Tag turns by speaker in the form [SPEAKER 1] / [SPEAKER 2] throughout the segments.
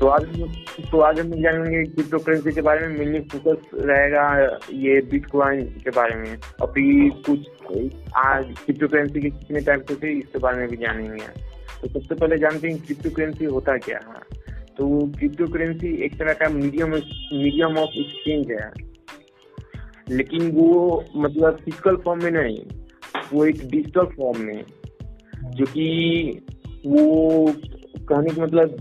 [SPEAKER 1] तो आज तो आज हम जानेंगे क्रिप्टो करेंसी के बारे में मेनली फोकस रहेगा ये बिटकॉइन के बारे में। फिर कुछ, आज क्रिप्टो करेंसी के कितने टाइप होते हैं, इसके बारे में भी जानेंगे। तो सबसे पहले जानते हैं क्रिप्टो करेंसी होता क्या है। तो क्रिप्टो करेंसी एक तरह का मीडियम मीडियम ऑफ़ एक्सचेंज है। लेकिन वो मतलब फ़िज़िकल फॉर्म में नहीं, वो एक डिजिटल फॉर्म में, जो कि वो कहने का मतलब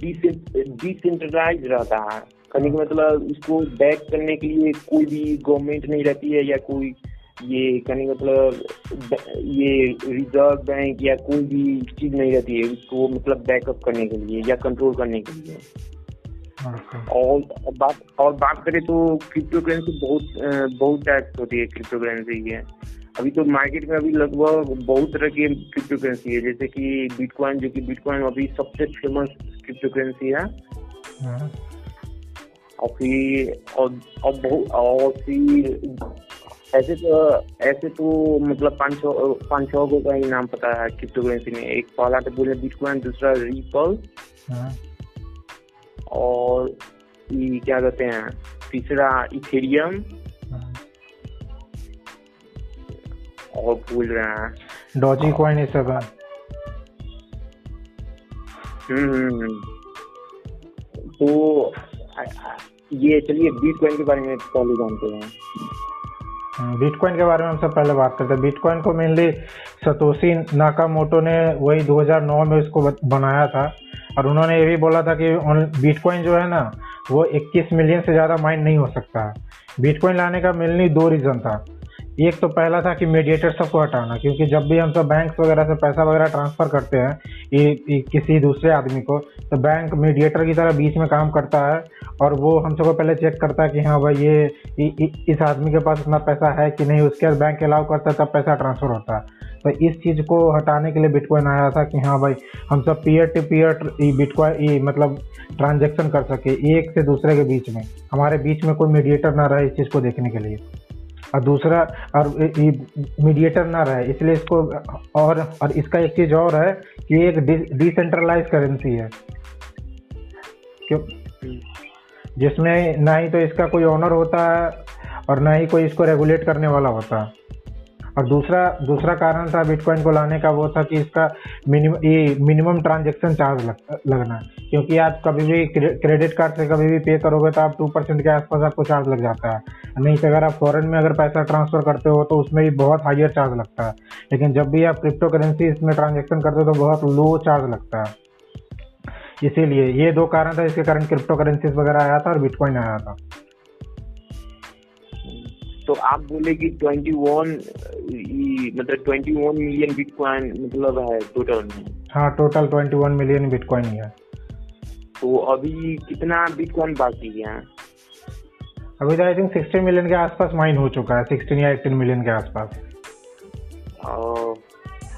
[SPEAKER 1] डिसेंट्रलाइज रहता है। कहने का मतलब इसको बैक करने के लिए कोई भी गवर्नमेंट नहीं रहती है या कोई ये कहने का मतलब ये रिज़र्व बैंक या कोई भी चीज़ नहीं रहती है उसको मतलब बैकअप करने के लिए या कंट्रोल करने के लिए। और बात और बात करें तो क्रिप्टो करेंसी बहुत बहुत टाइप होती है क्रिप्टो करेंसी की। अभी तो मार्केट में अभी लगभग बहुत तरह की क्रिप्टो करेंसी है जैसे कि बिटकॉइन जो कि बिटकॉइन अभी सबसे फ़ेमस क्रिप्टो करेंसी है हाँ। और फिर और और बहुत और फिर ऐसे तो ऐसे तो मतलब पाँच छः पाँच छः गो का ही नाम पता है क्रिप्टो करेंसी में एक पहला तो बोले बिटकॉइन दूसरा रिपल हाँ। और ये क्या कहते हैं तीसरा इथेरियम और भूल रहे हैं।
[SPEAKER 2] डॉजी कॉइन ये सब
[SPEAKER 1] हम्म तो ये चलिए बिटकॉइन के बारे में पहले जानते
[SPEAKER 2] हैं। बिटकॉइन के बारे में हम सब पहले बात करते हैं। बिटकॉइन को मेनली सतोशी नाकामोटो ने वही 2009 में इसको बनाया था। और उन्होंने ये भी बोला था कि बिटकॉइन जो है ना वो 21 मिलियन से ज़्यादा माइन नहीं हो सकता। है बिटकॉइन लाने का मेनली दो रीज़न था। एक तो पहला था कि मीडिएटर सबको हटाना क्योंकि जब भी हम सब बैंक वगैरह से पैसा वगैरह ट्रांसफ़र करते हैं ये, किसी दूसरे आदमी को तो बैंक मीडिएटर की तरह बीच में काम करता है और वो हम सबको पहले चेक करता है कि हाँ भाई ये इ, इ, इस आदमी के पास इतना पैसा है कि नहीं उसके बाद बैंक अलाउ करता है तब पैसा ट्रांसफ़र होता है। तो इस चीज़ को हटाने के लिए बिटकॉइन आया था कि हाँ भाई हम सब पीयर टू पीयर बिटकॉइन मतलब ट्रांजेक्शन कर सके एक से दूसरे के बीच में। हमारे बीच में कोई मीडिएटर ना रहे इस चीज़ को देखने के लिए। और दूसरा, और मीडिएटर ना रहे, इसलिए इसको, और और इसका एक चीज़ और है कि एक डिसेंट्रलाइज करेंसी है। क्यों? जिसमें ना ही तो इसका कोई ऑनर होता है और ना ही कोई इसको रेगुलेट करने वाला होता। है और दूसरा दूसरा कारण था बिटकॉइन को लाने का वो था कि इसका मिनिमम ये मिनिमम ट्रांजेक्शन चार्ज लग, लगना है। क्योंकि आप कभी भी क्रेडिट कार्ड से कभी भी पे करोगे तो आप टू परसेंट के आसपास आपको चार्ज लग जाता है। नहीं तो अगर आप फॉरेन में अगर पैसा ट्रांसफ़र करते हो तो उसमें भी बहुत हाइयर चार्ज लगता है। लेकिन जब भी आप क्रिप्टो करेंसी इसमें ट्रांजेक्शन करते हो तो बहुत लो चार्ज लगता है। इसीलिए ये दो कारण था इसके कारण क्रिप्टो करेंसीज वगैरह आया था और बिटकॉइन आया था।
[SPEAKER 1] तो आप बोले कि ट्वेंटी वन मतलब ट्वेंटी वन मिलियन बिटकॉइन मतलब है टोटल में।
[SPEAKER 2] हाँ total twenty one million bitcoin है।
[SPEAKER 1] तो अभी कितना बिटकॉइन बाकी है?
[SPEAKER 2] अभी तो आई थिंक सिक्सटीन मिलियन के आसपास माइन हो चुका है सिक्सटीन या एटीन मिलियन के आसपास।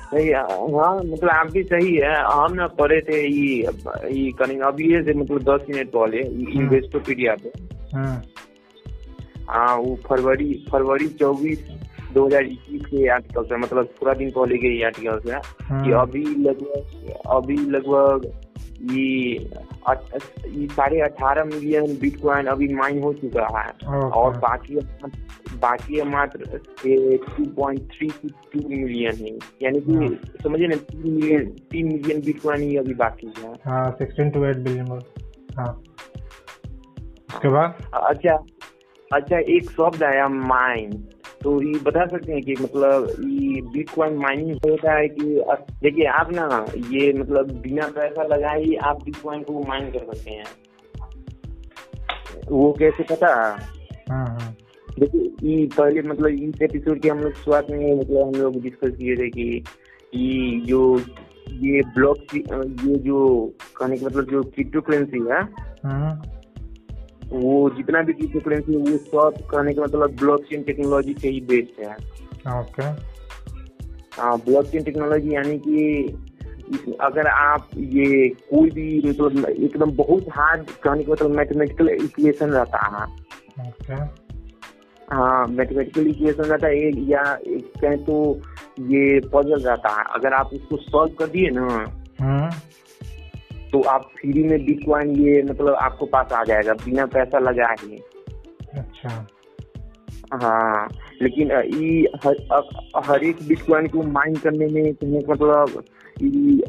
[SPEAKER 1] सही हाँ मतलब आप भी सही है हम ना पढ़े थे ये ये करेंगे अभी से मतलब दस मिनट पहले इन्वेस्टोपीडिया पे। हाँ वो फरवरी फरवरी चौबीस दो हज़ार इक्कीस के आर्टिकल से मतलब पूरा दिन पहले के आर्टिकल से हाँ। कि अभी लगभग अभी लगभग ये ये साढ़े अठारह मिलियन बिटकॉइन अभी माइन हो चुका है। और बाकी बाकी मात्र two point three two million है। यानी कि हाँ। समझिए ना तीन मिलियन तीन मिलियन बिटकॉइन ही अभी बाकी है।
[SPEAKER 2] हाँ सिक्सटीन टू एट बिलियन हाँ। उसके बाद?
[SPEAKER 1] अच्छा अच्छा एक शब्द आया माइन तो ये बता सकते हैं कि मतलब ये बिटकॉइन माइनिंग होता है कि देखिए आप ना ये मतलब बिना पैसा लगाए ही आप बिटकॉइन को माइन कर सकते हैं वो कैसे पता हाँ, हाँ। देखिए ये पहले मतलब इस एपिसोड के हम लोग शुरुआत में मतलब हम लोग डिस्कस किए थे कि ये जो ये ब्लॉक ये जो कहने का मतलब जो क्रिप्टो करेंसी है हाँ। वो जितना भी क्रिप्टो करेंसी है वो सब कहने का मतलब ब्लॉकचेन टेक्नोलॉजी से ही बेस्ड है।
[SPEAKER 2] ओके
[SPEAKER 1] हाँ ब्लॉकचेन टेक्नोलॉजी यानी कि अगर आप ये कोई भी मतलब एकदम बहुत हार्ड कहने का मतलब मैथमेटिकल इक्वेशन रहता है।
[SPEAKER 2] ओके
[SPEAKER 1] हाँ मैथमेटिकल इक्वेशन रहता है या कहें तो ये पजल रहता है। अगर आप उसको सॉल्व कर दिए ना हाँ। तो आप फ्री में बिटकॉइन ये मतलब आपको पास आ जाएगा बिना पैसा लगा ही
[SPEAKER 2] अच्छा।
[SPEAKER 1] हाँ लेकिन ई हर, हर एक बिटकॉइन को माइन करने में तुम्हें मतलब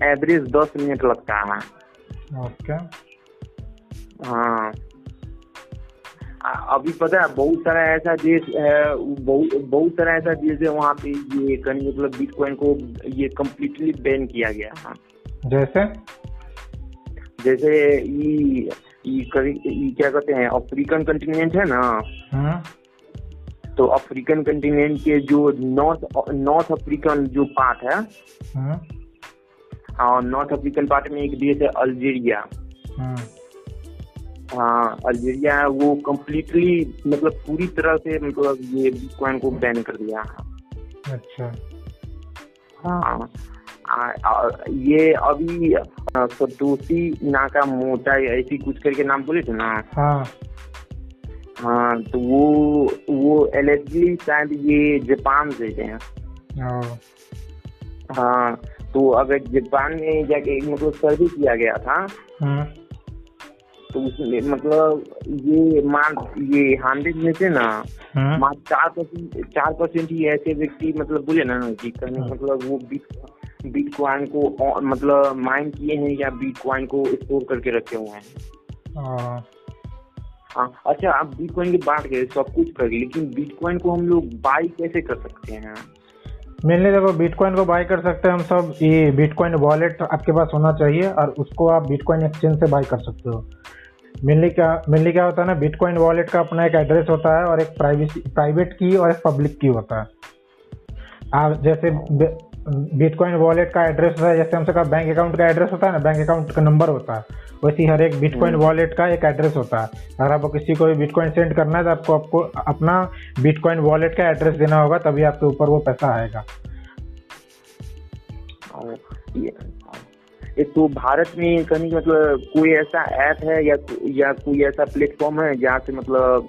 [SPEAKER 1] एवरेज दस मिनट लगता है।
[SPEAKER 2] ओके।
[SPEAKER 1] हाँ। अभी पता है बहुत सारा ऐसा देश है बहुत बहुत सारा ऐसा देश है वहाँ पे ये कहीं मतलब बिटकॉइन को ये कम्प्लीटली बैन किया गया है।
[SPEAKER 2] जैसे?
[SPEAKER 1] जैसे ये ये क्या कहते हैं अफ्रीकन कंटिनेंट है ना?
[SPEAKER 2] हम्म
[SPEAKER 1] तो अफ्रीकन कंटिनेंट के जो नॉर्थ नॉर्थ अफ्रीकन जो पार्ट है हाँ। नॉर्थ अफ्रीकन पार्ट में एक देश है अल्जीरिया हाँ। अल्जीरिया वो कम्प्लीटली मतलब पूरी तरह से मतलब ये बिटकॉइन को बैन कर दिया। है
[SPEAKER 2] अच्छा।
[SPEAKER 1] हाँ। ये अभी आ, सतोशी नाका मोटा ऐसी कुछ करके नाम बोले थे ना?
[SPEAKER 2] हाँ।
[SPEAKER 1] हाँ तो वो वो एलिजिबली शायद ये जापान से थे। हाँ। तो अगर जापान में जाके मतलब सर्वे किया गया था
[SPEAKER 2] हम्म
[SPEAKER 1] तो उसमें मतलब ये मान ये हंड्रेड में से ना मान चार परसेंट चार परसेंट ही ऐसे व्यक्ति मतलब बोले ना कि कहीं मतलब वो बिट बिटकॉइन को मतलब माइन किए हैं या बिटकॉइन को स्टोर करके रखे हुए हैं?
[SPEAKER 2] ओ
[SPEAKER 1] हाँ अच्छा आप बिटकॉइन की बात करें सब कुछ कर लेकिन बिटकॉइन को हम लोग बाई कैसे कर सकते हैं?
[SPEAKER 2] मेनली देखो बिटकॉइन को बाय कर सकते हैं हम सब ये बिटकॉइन वॉलेट आपके पास होना चाहिए और उसको आप बिटकॉइन एक्सचेंज से बाय कर सकते हो। मेनली क्या मेनली क्या होता है ना बिटकॉइन वॉलेट का अपना एक एड्रेस होता है और एक प्राइवेसी प्राइवेट की और एक पब्लिक की होता है। आप जैसे बिटकॉइन वॉलेट का एड्रेस होता है जैसे हमसे कहा बैंक अकाउंट का एड्रेस होता है ना बैंक अकाउंट का नंबर होता है। वैसे ही हर एक बिटकॉइन वॉलेट का एक एड्रेस होता है। अगर आपको किसी को भी बिटकॉइन सेंड करना है तो आपको आपको अपना बिटकॉइन वॉलेट का एड्रेस देना होगा तभी आपके ऊपर वो पैसा आएगा।
[SPEAKER 1] ये तो भारत में कहीं मतलब कोई ऐसा ऐप है या या कोई ऐसा प्लेटफॉर्म है जहाँ से मतलब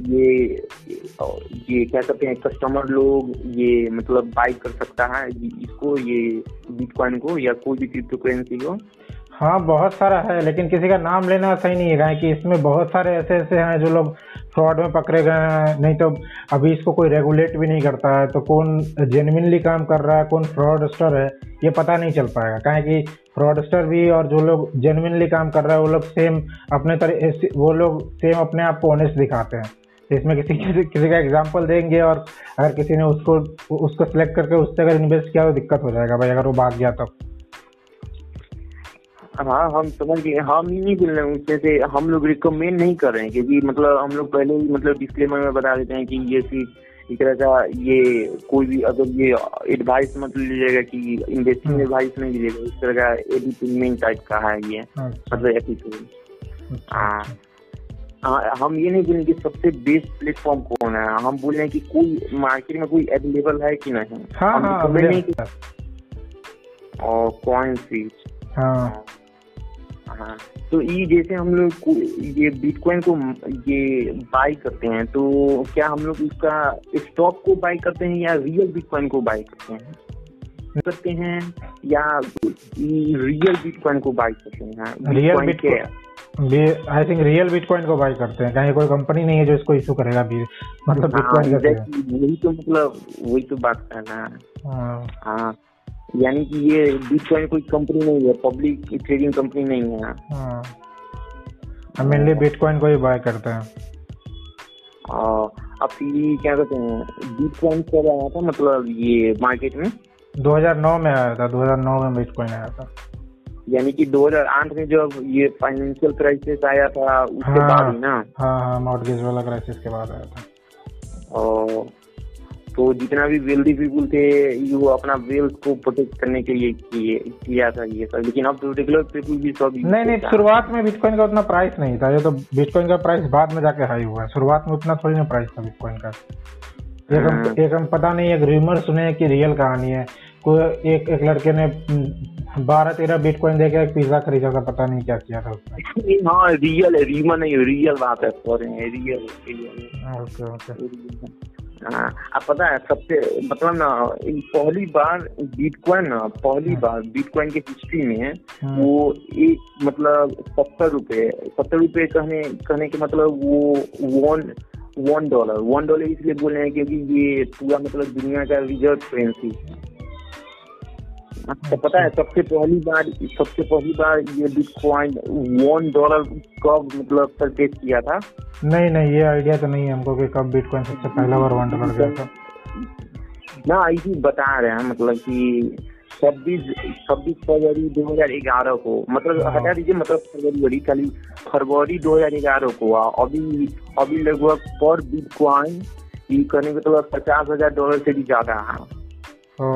[SPEAKER 1] ये ये क्या कहते हैं कस्टमर लोग ये मतलब बाई कर सकता है इसको, ये बिटकॉइन को या कोई भी क्रिप्टो करेंसी को?
[SPEAKER 2] हाँ बहुत सारा है, लेकिन किसी का नाम लेना सही नहीं है, कि इसमें बहुत सारे ऐसे ऐसे हैं जो लोग फ्रॉड में पकड़े गए हैं, नहीं तो अभी इसको कोई रेगुलेट भी नहीं करता है तो कौन जेन्युइनली काम कर रहा है, कौन फ्रॉडस्टर है, ये पता नहीं चल पाएगा। काहे कि फ्रॉडस्टर भी और जो लोग जेन्युइनली काम कर रहे हैं, वो लोग सेम अपने तरह, वो लोग सेम अपने आप को ऑनेस्ट दिखाते हैं। इसमें किसी किसी किसी का एग्ज़ाम्पल देंगे और अगर किसी ने उसको उसको सिलेक्ट करके उससे अगर इन्वेस्ट किया तो दिक्कत हो जाएगा भाई अगर वो भाग गया तब
[SPEAKER 1] हाँ हम समझ गए। हम ही नहीं बोल रहे हैं उसमें से हम लोग रिकमेंड नहीं कर रहे हैं क्योंकि मतलब हम लोग पहले ही मतलब डिस्क्लेमर में बता देते हैं कि ये चीज़ इस तरह का ये कोई भी अगर ये एडवाइस मत लीजिएगा कि इन्वेस्टिंग एडवाइस नहीं लीजिएगा इस तरह का एडिटिंग टाइप का है ये
[SPEAKER 2] अच्छा।
[SPEAKER 1] मतलब एपिसोड
[SPEAKER 2] अच्छा
[SPEAKER 1] हाँ हाँ, हम ये नहीं बोलेंगे सबसे बेस्ट प्लेटफॉर्म कौन है। हम बोल रहे हैं कि कोई मार्केट में कोई अवेलेबल है कि नहीं।
[SPEAKER 2] हाँ हाँ
[SPEAKER 1] नहीं और कॉइन सीट
[SPEAKER 2] हाँ।
[SPEAKER 1] हाँ। तो ये जैसे हम लोग को- ये बिटकॉइन को ये बाई करते हैं तो क्या हम लोग उसका स्टॉक को बाई करते हैं या रियल बिटकॉइन को बाई करते हैं? करते हैं या रियल बिटकॉइन को बाई करते हैं?
[SPEAKER 2] Real bitcoin I think real bitcoin को बाय करते हैं। कहीं कोई कंपनी नहीं है जो इसको इशू करेगा भी। मतलब
[SPEAKER 1] हाँ,
[SPEAKER 2] बिटकॉइन का
[SPEAKER 1] exactly, वही तो मतलब वही तो बात है
[SPEAKER 2] हाँ।
[SPEAKER 1] हाँ यानी कि ये बिटकॉइन कोई कंपनी नहीं है पब्लिक ट्रेडिंग कंपनी नहीं है।
[SPEAKER 2] हाँ। हम मेनली बिटकॉइन को ही बाय करते हैं।
[SPEAKER 1] अब ये क्या कहते हैं बिटकॉइन कब आया था मतलब ये मार्केट में?
[SPEAKER 2] 2009 में आया था 2009 में बिटकॉइन आया था।
[SPEAKER 1] यानी कि 2008 में जब ये फाइनेंशियल क्राइसिस आया था उसके
[SPEAKER 2] हाँ।
[SPEAKER 1] बाद ही ना?
[SPEAKER 2] हाँ हाँ मॉर्गेज वाला क्राइसिस के बाद आया था।
[SPEAKER 1] और तो जितना भी वेल्दी पीपुल थे ये वो अपना वेल्थ को प्रोटेक्ट करने के लिए किया था ये सब। लेकिन अब तो रेगुलर पीपुल भी सब
[SPEAKER 2] नहीं नहीं शुरुआत में बिटकॉइन का उतना प्राइस नहीं था। ये तो बिटकॉइन का प्राइस बाद में जाके हाई हुआ है। शुरुआत में उतना थोड़ी ना प्राइस था बिटकॉइन का। एक हम
[SPEAKER 1] हाँ।
[SPEAKER 2] एक हम पता नहीं एक रूमर सुने कि रियल कहानी है। एक एक लड़के ने बारह तेरह बिटकॉइन देकर एक पिज्जा खरीदा था पता नहीं क्या किया था उसने
[SPEAKER 1] हाँ रियल है रीमा नहीं रियल बात है sorry real real
[SPEAKER 2] okay okay
[SPEAKER 1] हाँ, आप पता है सबसे मतलब ना पहली बार बिटकॉइन ना पहली
[SPEAKER 2] हाँ।
[SPEAKER 1] बार बिटकॉइन के हिस्ट्री में
[SPEAKER 2] हाँ।
[SPEAKER 1] वो एक मतलब सत्तर रुपए सत्तर रुपए कहने कहने के मतलब वो one one dollar one dollar इसलिए बोल रहे हैं क्योंकि ये पूरा मतलब दुनिया का रिज़र्व करेंसी आपको पता है सबसे पहली बार सबसे पहली बार ये बिटकॉइन वन डॉलर कब मतलब परचेज किया था?
[SPEAKER 2] नहीं नहीं ये आइडिया तो नहीं है हमको कि कब बिटकॉइन सबसे पहला बार वन डॉलर गया था।
[SPEAKER 1] ना इसी बता रहे हैं मतलब कि छब्बीस छब्बीस फरवरी दो हज़ार ग्यारह को मतलब
[SPEAKER 2] हाँ।
[SPEAKER 1] हटा दीजिए मतलब फरवरी खाली फरवरी दो हज़ार ग्यारह को हुआ। अभी अभी लगभग पर बिटकॉइन ये करने के तो पचास हज़ार डॉलर से भी ज़्यादा है।
[SPEAKER 2] ओ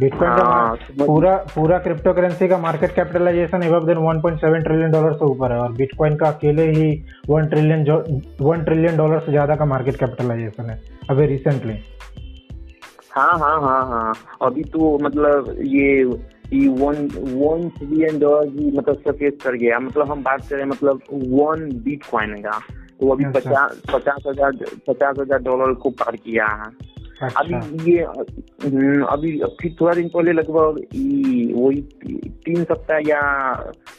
[SPEAKER 2] बिटकॉइन का
[SPEAKER 1] हाँ,
[SPEAKER 2] पूरा पूरा क्रिप्टो करेंसी का market capitalization above than 1.7 trillion dollar से ऊपर है और बिटकॉइन का अकेले ही 1 ट्रिलियन जो 1 ट्रिलियन डॉलर से ज़्यादा का मार्केट कैपिटलाइजेशन है अभी रिसेंटली
[SPEAKER 1] हाँ हाँ हाँ हाँ। अभी तो मतलब ये ये वन वन ट्रिलियन डॉलर की मतलब सरफेस कर गया। मतलब हम बात करें मतलब वन बिटकॉइन का तो अभी
[SPEAKER 2] अच्छा।
[SPEAKER 1] पचास पचास हज़ार पचास हज़ार डॉलर को पार किया है।
[SPEAKER 2] अच्छा।
[SPEAKER 1] अभी ये हम्म, अभी फिर थोड़ा दिन पहले लगभग वही तीन सप्ताह या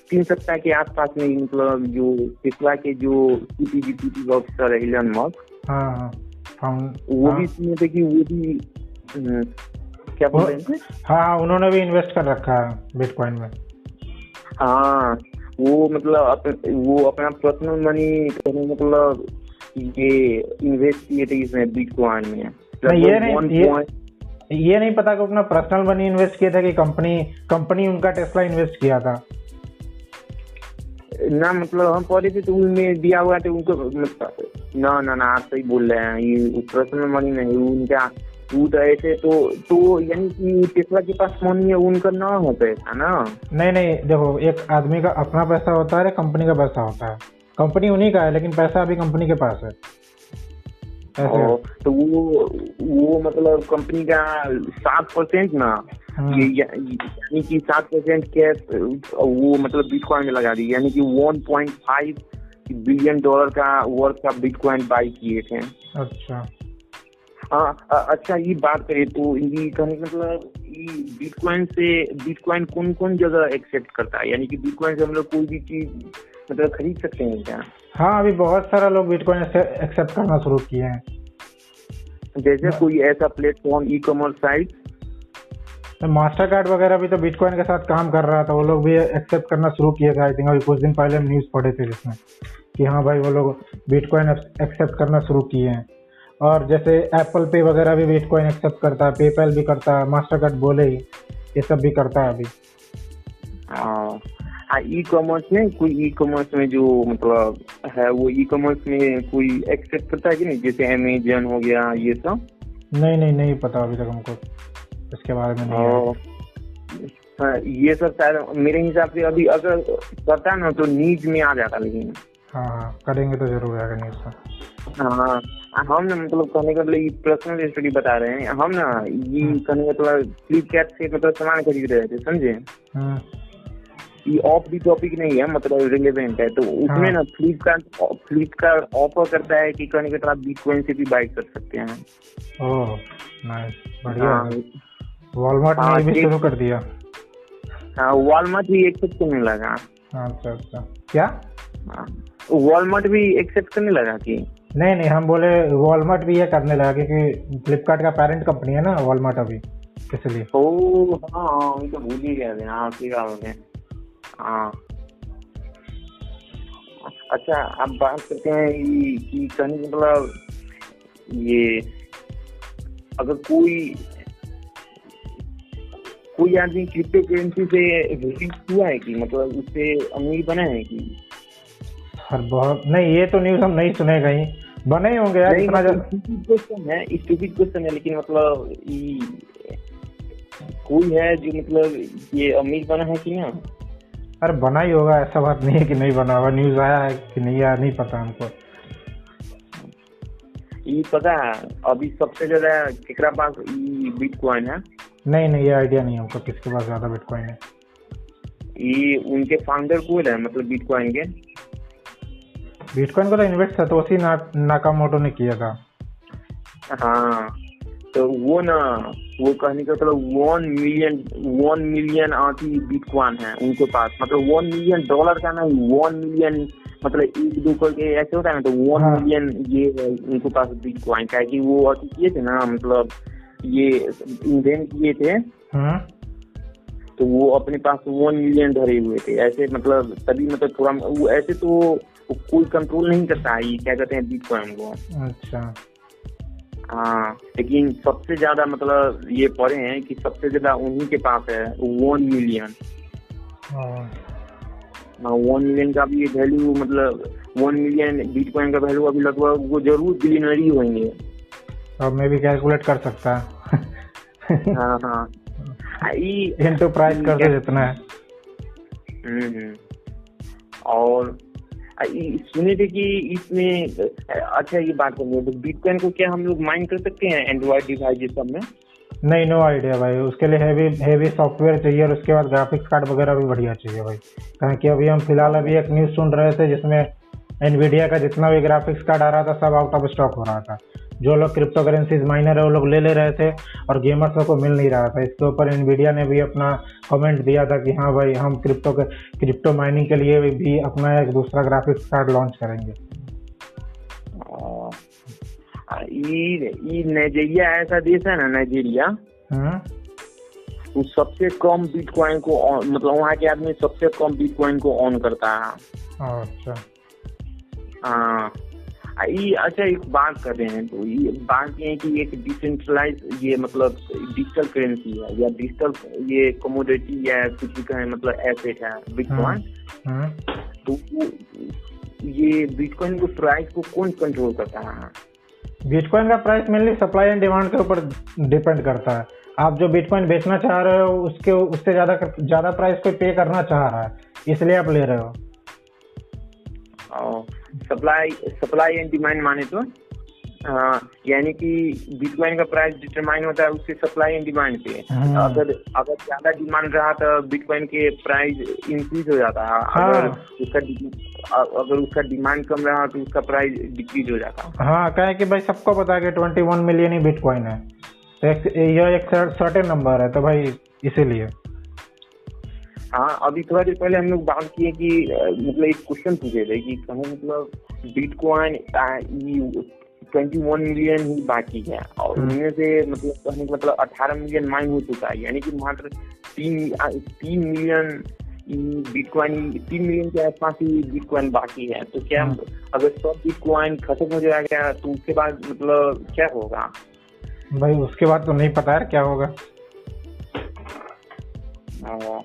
[SPEAKER 1] तीन सप्ताह के आसपास में मतलब जो टेस्ला के जो सीपीजी ऑफिसर है इलन मस्क
[SPEAKER 2] हाँ हाँ।
[SPEAKER 1] वो
[SPEAKER 2] हाँ,
[SPEAKER 1] भी सुने थे कि वो भी हम्म, क्या बोल रहे हैं?
[SPEAKER 2] हाँ हाँ उन्होंने भी इन्वेस्ट कर रखा है बिटकॉइन में।
[SPEAKER 1] हाँ वो मतलब अप, वो अपना पर्सनल मनी मतलब ये इन्वेस्ट किए थे इसमें बिटकॉइन में।
[SPEAKER 2] नहीं, ये नहीं- ये- ये नहीं पता कि अपना पर्सनल मनी इन्वेस्ट किया था कि कंपनी कंपनी उनका टेस्ला इन्वेस्ट किया था।
[SPEAKER 1] ना मतलब हम थे तो उनमें दिया हुआ था उनको मतलब ना ना ना आप सही बोल रहे हैं ये पर्सनल मनी नहीं उनका वो तो ऐसे तो तो यानी कि टेस्ला के पास मनी है उनका ना हो पैसा ना?
[SPEAKER 2] नहीं नहीं देखो एक आदमी का अपना पैसा होता है कंपनी का पैसा होता है। कंपनी उन्हीं का है लेकिन पैसा अभी कंपनी के पास है।
[SPEAKER 1] और तो वो वो मतलब कंपनी का सात परसेंट ना या- यानी कि सात परसेंट कैश वो मतलब बिटकॉइन में लगा दी यानी कि one point five billion dollar का वर्थ का बिटकॉइन बाई किए थे।
[SPEAKER 2] अच्छा।
[SPEAKER 1] हाँ अ- अच्छा ये बात करें तो ये कहने का मतलब ये बिटकॉइन से बिटकॉइन कौन कौन जगह एक्सेप्ट करता है? यानी कि बिटकॉइन से हम लोग कोई भी चीज़ मतलब खरीद सकते हैं क्या?
[SPEAKER 2] हाँ अभी बहुत सारा लोग बिटकॉइन एक्सेप्ट करना शुरू किए हैं।
[SPEAKER 1] जैसे कोई ऐसा platform e commerce site
[SPEAKER 2] Mastercard वगैरह भी तो बिटकॉइन के साथ काम कर रहा था वो लोग भी एक्सेप्ट करना शुरू किए थे आई थिंक अभी कुछ दिन पहले हम न्यूज़ पढ़े थे जिसमें कि हाँ भाई वो लोग बिटकॉइन एक्सेप्ट करना शुरू किए हैं। और जैसे एप्पल पे वगैरह भी बिटकॉइन एक्सेप्ट करता है पेपैल भी करता है मास्टर कार्ड बोले ही ये सब भी करता है अभी।
[SPEAKER 1] हाँ। ई कॉमर्स में कोई ई कॉमर्स में जो मतलब है वो ई कॉमर्स में कोई एक्सेप्ट करता है कि नहीं? जैसे अमेजन हो गया ये सब?
[SPEAKER 2] नहीं नहीं नहीं पता अभी तक हमको। इसके बारे में नहीं हाँ,
[SPEAKER 1] ये सब शायद मेरे हिसाब से अभी अगर करता ना तो न्यूज़ में आ जाता लेकिन।
[SPEAKER 2] हाँ हाँ करेंगे तो ज़रूर आएगा न्यूज़ का
[SPEAKER 1] हाँ हम ना मतलब कहने का मतलब पर्सनल स्टोरी बता रहे हैं। हम ना ये कहने का मतलब फ्लिपकार्ट से मतलब सामान खरीद रहे थे समझे?
[SPEAKER 2] हम्म,
[SPEAKER 1] ऑफ़ भी टॉपिक नहीं है मतलब रिलेवेंट है तो उसमें
[SPEAKER 2] हाँ।
[SPEAKER 1] ना फ्लिपकार्ट फ्लिपकार्ट ऑफ़र करता है कि कहने का आप बिटकॉइन से भी बाई कर सकते हैं।
[SPEAKER 2] ओह नाइस बढ़िया।
[SPEAKER 1] हाँ।
[SPEAKER 2] वॉलमार्ट
[SPEAKER 1] हाँ,
[SPEAKER 2] ने भी शुरू कर दिया।
[SPEAKER 1] हाँ वॉलमार्ट भी एक्सेप्ट करने लगा।
[SPEAKER 2] अच्छा अच्छा। क्या?
[SPEAKER 1] वॉलमार्ट भी एक्सेप्ट करने लगा कि?
[SPEAKER 2] नहीं नहीं हम बोले वॉलमार्ट भी ये करने लगा क्योंकि फ्लिपकार्ट का पेरेंट कंपनी है ना वॉलमार्ट अभी इसलिए।
[SPEAKER 1] ओ हाँ हाँ तो भूल ही गया थे हाँ ठीक है हाँ। अच्छा आप बात करते हैं ये कि कहने का मतलब ये अगर कोई कोई आदमी क्रिप्टो करेंसी से रिलीज़ हुआ है कि मतलब उससे अमीर बना है कि?
[SPEAKER 2] हर बहुत नहीं ये तो न्यूज़ हम नहीं सुने कहीं। बने ही होंगे यार इतना
[SPEAKER 1] मतलब क्वेश्चन है स्टूपिड क्वेश्चन है लेकिन मतलब ये कोई है जो मतलब ये अमीर बना है कि ना
[SPEAKER 2] अरे बना ही होगा ऐसा बात नहीं है कि नहीं बना हुआ न्यूज़ आया है कि नहीं आया नहीं पता हमको।
[SPEAKER 1] ये पता है अभी सबसे ज़्यादा केकरा पास बिटकॉइन है?
[SPEAKER 2] नहीं नहीं ये आइडिया नहीं हमको किसके पास ज़्यादा बिटकॉइन है।
[SPEAKER 1] ये उनके फाउंडर कौन है मतलब बिटकॉइन के?
[SPEAKER 2] बिटकॉइन को तो इन्वेस्ट सतोशी ना, नाकामोटो ने किया था।
[SPEAKER 1] हाँ। तो वो ना वो कहने का मतलब वन मिलियन वन मिलियन आती बिटकॉइन है उनके पास। मतलब वन मिलियन डॉलर का नहीं वन मिलियन मतलब एक दो करके ऐसे होता है ना तो वन
[SPEAKER 2] हाँ।
[SPEAKER 1] मिलियन ये है उनके पास बिटकॉइन का कि वो अति किए थे ना मतलब ये इन्वेंट किए थे।
[SPEAKER 2] हम्म
[SPEAKER 1] तो वो अपने पास वन मिलियन धरे हुए थे। ऐसे मतलब तभी मतलब थोड़ा वो ऐसे तो कोई कंट्रोल नहीं करता है ये क्या कहते हैं बिटकॉइन को।
[SPEAKER 2] अच्छा।
[SPEAKER 1] हाँ लेकिन सबसे ज़्यादा मतलब ये पढ़े हैं कि सबसे ज़्यादा उन्हीं के पास है वन मिलियन
[SPEAKER 2] हाँ,
[SPEAKER 1] वन मिलियन का भी वैल्यू मतलब वन मिलियन बिटकॉइन का वैल्यू अभी लगभग वो ज़रूर बिलियनरी होंगे।
[SPEAKER 2] अब मैं भी कैलकुलेट कर सकता। है
[SPEAKER 1] हाँ। ई-
[SPEAKER 2] प्राइस कर दो जितना है।
[SPEAKER 1] हम्म, हम्म। और सुने थे कि इसमें अच्छा ये बात करेंगे तो बिटकॉइन को क्या हम लोग माइन कर सकते हैं एंड्रॉइड डिवाइस सब में?
[SPEAKER 2] नहीं नो आइडिया भाई। उसके लिए हैवी हैवी सॉफ्टवेयर चाहिए और उसके बाद ग्राफिक्स कार्ड वगैरह भी बढ़िया चाहिए भाई। कहा कि अभी हम फ़िलहाल अभी एक न्यूज़ सुन रहे थे जिसमें एनवीडिया का जितना भी ग्राफिक्स कार्ड आ रहा था, सब आउट ऑफ़ स्टॉक हो रहा था। जो लोग क्रिप्टो करेंसीज माइनर है वो लोग ले ले रहे थे और गेमर्स को मिल नहीं रहा था। इसके ऊपर एनवीडिया ने भी अपना कमेंट दिया था कि हाँ भाई हम क्रिप्टो के क्रिप्टो माइनिंग के लिए भी अपना एक दूसरा ग्राफिक्स कार्ड लॉन्च करेंगे।
[SPEAKER 1] नाइजीरिया ऐसा देश है ना नाइजीरिया
[SPEAKER 2] हम्म
[SPEAKER 1] वो सबसे कम बिटकॉइन को मतलब वहाँ के आदमी सबसे कम बिटकॉइन को ऑन करता है।
[SPEAKER 2] अच्छा।
[SPEAKER 1] हाँ। ई अच्छा एक बात कर रहे हैं तो ये बात ये है कि एक डिसेंट्रलाइज ये मतलब डिजिटल करेंसी है या डिजिटल ये कमोडिटी या कुछ भी कहें मतलब एसेट है बिटकॉइन
[SPEAKER 2] हम्म
[SPEAKER 1] तो ये बिटकॉइन को प्राइस को कौन कंट्रोल करता है?
[SPEAKER 2] बिटकॉइन का price mainly supply and demand के ऊपर डिपेंड करता है। आप जो बिटकॉइन बेचना चाह रहे हो उसके उससे ज़्यादा ज़्यादा प्राइस कोई पे करना चाह रहा है इसलिए आप ले रहे हो।
[SPEAKER 1] और सप्लाई सप्लाई एंड डिमांड माने तो यानी कि बिटकॉइन का प्राइस डिटरमाइन होता है उसके सप्लाई एंड डिमांड से। अगर अगर ज़्यादा डिमांड रहा तो बिटकॉइन के प्राइस इंक्रीज हो जाता है।
[SPEAKER 2] हाँ।
[SPEAKER 1] अगर उसका अगर उसका डिमांड कम रहा तो उसका प्राइस डिक्रीज हो जाता। है
[SPEAKER 2] हाँ क्या है कि भाई सबको पता है कि ट्वेंटी वन मिलियन ही बिटकॉइन है। तो यह एक सर्टेन नंबर है तो भाई इसीलिए।
[SPEAKER 1] हाँ अभी थोड़ा देर पहले हम लोग बात किए कि मतलब एक क्वेश्चन पूछे थे कि कहें मतलब बिटकॉइन ट्वेंटी वन मिलियन ही बाकी है। और
[SPEAKER 2] हम्म।
[SPEAKER 1] उनमें से मतलब कहने का मतलब अठारह मिलियन माइन हो चुका है। यानी कि मात्र तीन तीन मिलियन बिटकॉइन तीन मिलियन के आसपास ही बिटकॉइन बाकी है। तो क्या
[SPEAKER 2] हम्म।
[SPEAKER 1] अगर सब बिटकॉइन खत्म हो जाएगा तो उसके बाद मतलब क्या होगा?
[SPEAKER 2] भाई उसके बाद तो नहीं पता यार क्या होगा।
[SPEAKER 1] अ,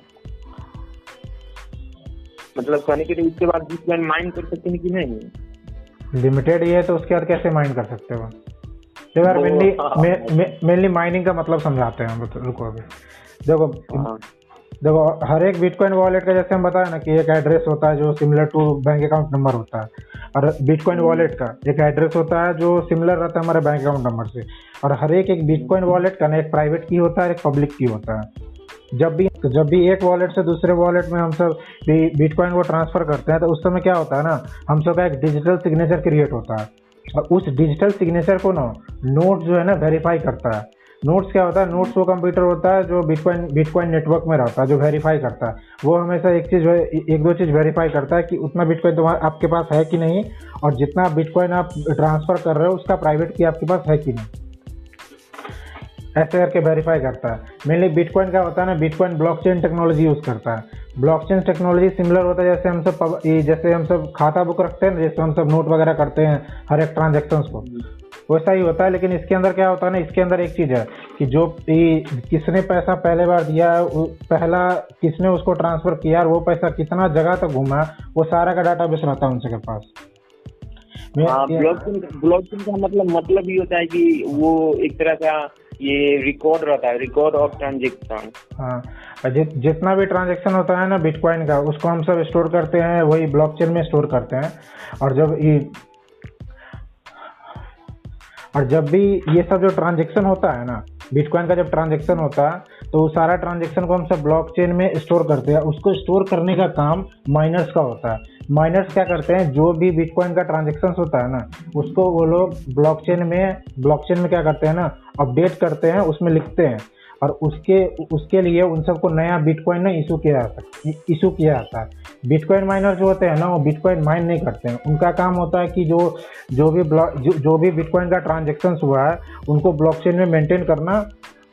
[SPEAKER 1] मतलब कहने के लिए उसके बाद बिटकॉइन माइन कर सकते हैं कि नहीं?
[SPEAKER 2] लिमिटेड ही है तो उसके बाद कैसे माइन कर सकते हो? देखो यार मेनली। मेनली माइनिंग का मतलब समझाते हैं हम रुको- रुको अभी। देखो
[SPEAKER 1] हाँ।
[SPEAKER 2] देखो हर एक बिटकॉइन वॉलेट का जैसे हम बताया ना कि एक एड्रेस होता है जो similar to bank account number होता है। और बिटकॉइन वॉलेट का एक एड्रेस होता है जो सिमिलर रहता है हमारे बैंक अकाउंट नंबर से। और हर एक एक बिटकॉइन वॉलेट का ना एक प्राइवेट की होता है एक पब्लिक की होता है। जब भी जब भी एक वॉलेट से दूसरे वॉलेट में हम सब बिटकॉइन को ट्रांसफ़र करते हैं तो उस समय क्या होता है ना, हम सब का एक डिजिटल सिग्नेचर क्रिएट होता है। और उस डिजिटल सिग्नेचर को ना नोट जो है ना वेरीफाई करता है। नोट्स क्या होता है? नोट्स वो कंप्यूटर होता है जो बिटकॉइन बिटकॉइन नेटवर्क में रहता है, जो वेरीफाई करता है। वो हमेशा एक चीज़ एक दो चीज़ वेरीफाई करता है कि उतना बिटकॉइन तुम्हारा, आपके पास है कि नहीं, और जितना बिटकॉइन आप ट्रांसफ़र कर रहे हो, उसका प्राइवेट की आपके पास है कि नहीं। ऐसे करके वेरीफाई करता है। मेनली बिटकॉइन क्या होता है ना बिटकॉइन ब्लॉकचेन टेक्नोलॉजी यूज़ करता है। ब्लॉकचेन टेक्नोलॉजी सिमिलर होता है जैसे हम सब जैसे हम सब खाता बुक रखते हैं जैसे हम सब नोट वगैरह करते हैं हर एक ट्रांजेक्शन को। वैसा ही होता है, लेकिन इसके अंदर क्या होता है ना, इसके अंदर एक चीज़ है कि जो किसने पैसा पहले बार दिया है पहला किसने उसको ट्रांसफ़र किया और वो पैसा कितना जगह तक घूमा, वो सारा का डाटा बेस रहता है उनके पास।
[SPEAKER 1] हाँ ब्लॉकचेन ब्लॉकचेन का मतलब मतलब ये होता है कि वो एक तरह का ये रिकॉर्ड रहता है रिकॉर्ड ऑफ़ ट्रांजेक्शन
[SPEAKER 2] हाँ जितना भी ट्रांजेक्शन होता है ना बिटकॉइन का, उसको हम सब स्टोर करते हैं, वही ब्लॉकचेन में स्टोर करते हैं। और जब ये, और जब भी ये सब जो ट्रांजेक्शन होता है ना बिटकॉइन का जब ट्रांजेक्शन होता है तो सारा ट्रांजेक्शन को हम सब ब्लॉकचेन में स्टोर करते हैं। उसको स्टोर करने का काम माइनर्स का होता है। माइनर्स क्या करते हैं? जो भी बिटकॉइन का ट्रांजेक्शन होता है ना उसको वो लोग ब्लॉकचेन में ब्लॉकचेन में क्या करते हैं ना अपडेट करते हैं उसमें लिखते हैं। और उसके उसके लिए उन सबको नया बिटकॉइन ना इशू किया जाता इशू किया जाता है। बिटकॉइन माइनर जो होते हैं ना वो बिटकॉइन माइन नहीं करते हैं। उनका काम होता है कि जो जो भी ब्लॉक जो, जो भी बिटकॉइन का ट्रांजेक्शन हुआ है उनको ब्लॉकचेन में मेंटेन करना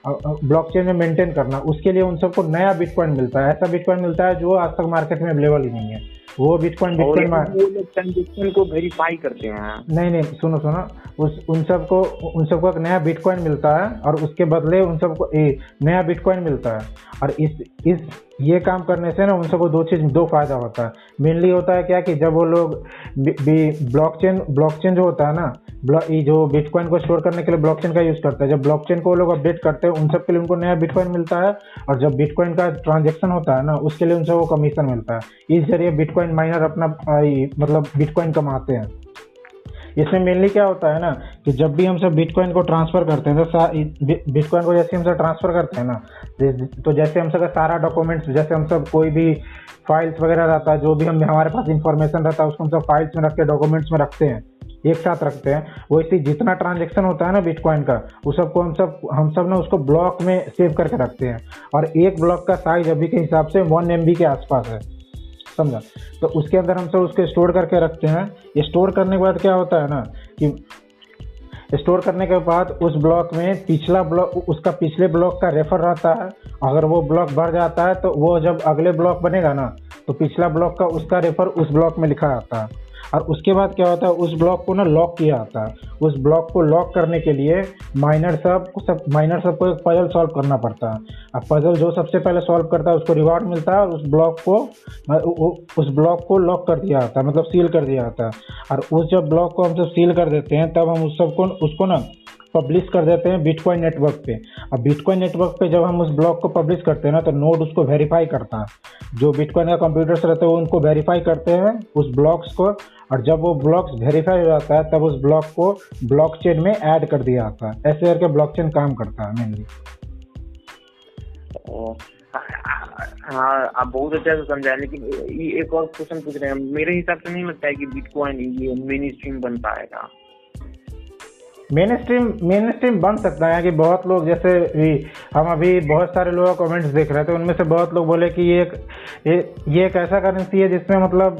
[SPEAKER 2] ब्लॉकचेन में मेंटेन करना। उसके लिए उन सबको नया बिटकॉइन मिलता है। ऐसा बिटकॉइन मिलता है जो आज तक मार्केट में अवेलेबल ही नहीं है। वो बिटकॉइन
[SPEAKER 1] बिटकॉइन में ट्रांजेक्शन को वेरीफाई करते हैं।
[SPEAKER 2] नहीं नहीं सुनो सुनो। उस उन सबको उन सबको एक नया बिटकॉइन मिलता है और उसके बदले उन सबको नया बिटकॉइन मिलता है। और इस इस ये काम करने से ना उन सबको दो चीज़ दो फ़ायदा होता है। मेनली होता है क्या कि जब वो लोग ब्लॉकचेन ब्लॉकचेन जो होता है ना ये जो बिटकॉइन को स्टोर करने के लिए ब्लॉकचेन का यूज़ करते हैं। जब ब्लॉकचेन को वो लोग अपडेट करते हैं उन सब के लिए उनको नया बिटकॉइन मिलता है। और जब बिटकॉइन का ट्रांजेक्शन होता है ना उसके लिए उन सबको कमीशन मिलता है। इस ज़रिए बिटकॉइन माइनर अपना मतलब बिटकॉइन कमाते हैं। इसमें मेनली क्या होता है ना, कि जब भी हम सब बिटकॉइन को ट्रांसफ़र करते हैं तो बिटकॉइन को जैसे हम सब ट्रांसफ़र करते हैं ना तो जैसे हम सब सारा डॉक्यूमेंट्स जैसे हम सब कोई भी फाइल्स वगैरह रहता है, जो भी हम, हमारे पास इंफॉर्मेशन रहता है, उसको हम सब फाइल्स में रख के डॉक्यूमेंट्स में रखते हैं, एक साथ रखते हैं। वैसे जितना ट्रांजेक्शन होता है ना बिटकॉइन का, उस सबको हम सब हम सब ना उसको ब्लॉक में सेव करके रखते हैं। और एक ब्लॉक का साइज़ अभी के हिसाब से वन एम के आसपास है। समझा? तो उसके अंदर हम सब उसको स्टोर करके रखते हैं। स्टोर करने के बाद क्या होता है ना कि स्टोर करने के बाद उस ब्लॉक में पिछला ब्लॉक उसका पिछले ब्लॉक का रेफर रहता है। अगर वो ब्लॉक भर जाता है तो वो जब अगले ब्लॉक बनेगा ना तो पिछला ब्लॉक का उसका रेफर उस ब्लॉक में लिखा आता है। और उसके बाद क्या होता है, उस ब्लॉक को ना लॉक किया जाता है। उस ब्लॉक को लॉक करने के लिए माइनर सब सब माइनर सबको एक पजल सॉल्व करना पड़ता है। अब पजल जो सबसे पहले सॉल्व करता है, उसको रिवॉर्ड मिलता है और उस ब्लॉक को उस ब्लॉक को लॉक कर दिया जाता है मतलब सील कर दिया जाता है। और उस जब ब्लॉक को हम सब सील कर देते हैं, तब हम उस सबको, उसको ना पब्लिश कर देते हैं बिटकॉइन नेटवर्क पे। अब बिटकॉइन नेटवर्क पे जब हम उस ब्लॉक को पब्लिश करते हैं ना तो नोड उसको वेरीफाई करता है। जो बिटकॉइन का कंप्यूटर्स रहते हैं, वो उनको वेरीफाई करते हैं उस ब्लॉक्स को और जब वो ब्लॉक्स वेरीफाई हो जाता है तब उस ब्लॉक को ब्लॉकचेन में ऐड कर दिया जाता है। ऐसे करके ब्लॉकचेन काम करता है मेनली
[SPEAKER 1] हाँ आप बहुत अच्छा से समझाए लेकिन ये एक और क्वेश्चन पूछ रहे हैं। मेरे हिसाब से नहीं लगता है कि बिटकॉइन ये मेन स्ट्रीम बन पाएगा।
[SPEAKER 2] मेन स्ट्रीम मेन स्ट्रीम बन सकता है कि बहुत लोग जैसे हम अभी बहुत सारे लोग कमेंट्स देख रहे थे उनमें से बहुत लोग बोले कि ये एक ये, ये एक ऐसा करेंसी है जिसमें मतलब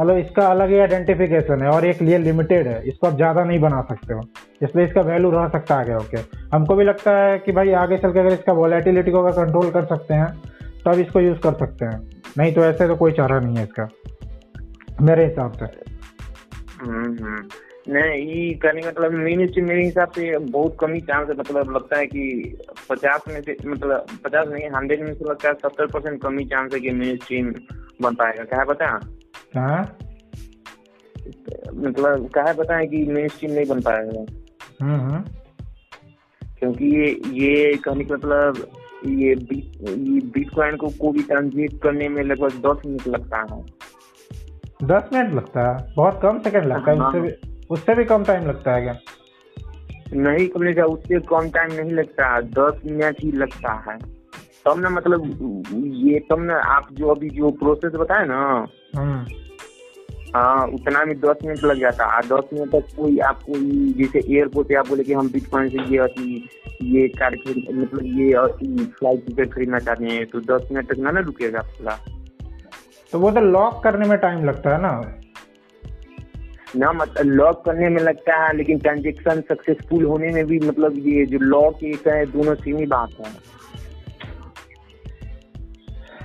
[SPEAKER 2] मतलब इसका अलग ही आइडेंटिफिकेशन है और एक लिए लिमिटेड है। इसको आप ज़्यादा नहीं बना सकते हो। इसलिए इसका वैल्यू रह सकता है आगे ओके हमको भी लगता है कि भाई आगे चल के अगर इसका वॉलेटिलिटी को अगर कंट्रोल कर सकते हैं तब इसको यूज़ कर सकते हैं। नहीं तो ऐसे तो कोई चारा नहीं है इसका मेरे हिसाब से।
[SPEAKER 1] हम्म, हम्म। नहीं करने मतलब स्ट्रीम मेरे हिसाब से बहुत कम ही चांस है। मतलब लगता है कि पचास में से मतलब पचास नहीं हंड्रेड में से लगता है सत्तर परसेंट कम ही चांस है कि मेन स्ट्रीम बन पाएगा। क्या है पता?
[SPEAKER 2] हाँ?
[SPEAKER 1] मतलब क्या है पता है कि मेन स्ट्रीम नहीं बन पाएगा
[SPEAKER 2] हम्म, हम्म।
[SPEAKER 1] क्योंकि ये ये कहने का मतलब ये बिटकॉइन को कोई भी ट्रांजेक्ट करने में लगभग दस मिनट लगता है।
[SPEAKER 2] दस मिनट लगता है? बहुत कम सेकंड लगता है। हाँ। उससे भी उससे भी कम टाइम लगता है क्या?
[SPEAKER 1] नहीं कमले का उससे कम टाइम नहीं लगता दस मिनट ही लगता है। तब ना मतलब ये तब ना आप जो अभी जो प्रोसेस बताए ना
[SPEAKER 2] हम्म।
[SPEAKER 1] हाँ उतना में दस मिनट लग जाता। है दस मिनट तक कोई आपको जैसे एयरपोर्ट पे आप बोले कि हम बिटकॉइन से ये अति ये कार मतलब ये फ़्लाइट टिकट खरीदना चाहते हैं तो दस मिनट तक ना ना रुकेगा पूरा।
[SPEAKER 2] तो वो तो लॉक करने में टाइम लगता है ना।
[SPEAKER 1] ना मतलब लॉक करने में लगता है लेकिन ट्रांजेक्शन सक्सेसफुल होने में भी मतलब ये जो लॉक एक है दोनों सेम ही बात है।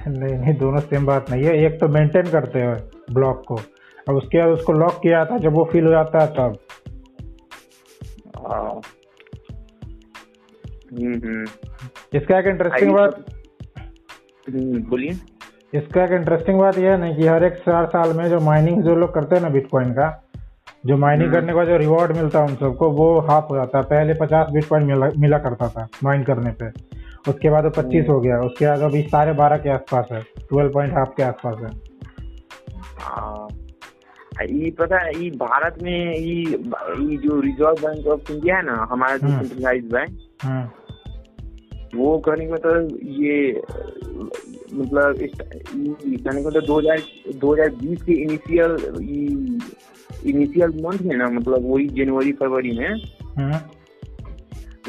[SPEAKER 2] नहीं नहीं दोनों सेम बात नहीं है। एक तो मेंटेन करते हैं ब्लॉक को। अब उसके बाद उसको लॉक किया था जब वो फील हो जाता है तब।
[SPEAKER 1] हम्म, हम्म।
[SPEAKER 2] इसका एक इंटरेस्टिंग बात
[SPEAKER 1] हम्म, बोलिए।
[SPEAKER 2] इसका एक इंटरेस्टिंग बात यह है ना कि हर एक चार साल में जो माइनिंग जो लोग करते हैं ना बिटकॉइन का जो माइनिंग करने का जो रिवॉर्ड मिलता है उन सबको वो हाफ़ हो जाता है। पहले पचास बिटकॉइन मिला, मिला करता था माइन करने पे। उसके बाद वो पच्चीस हो गया। उसके बाद अभी साढ़े बारह के आसपास है ट्वेल्व पॉइंट हाफ़ के आसपास है।
[SPEAKER 1] हाँ। ये पता है ये भारत में ये ये जो रिज़र्व बैंक ऑफ़ इंडिया है ना हमारा जो सेंट्रलाइज बैंक
[SPEAKER 2] हम्म।
[SPEAKER 1] वो करने का मतलब ये मतलब कहने को तो दो हज़ार दो हज़ार बीस के इनिशियल इनिशियल मंथ में ना मतलब वही जनवरी फरवरी में
[SPEAKER 2] हम्म,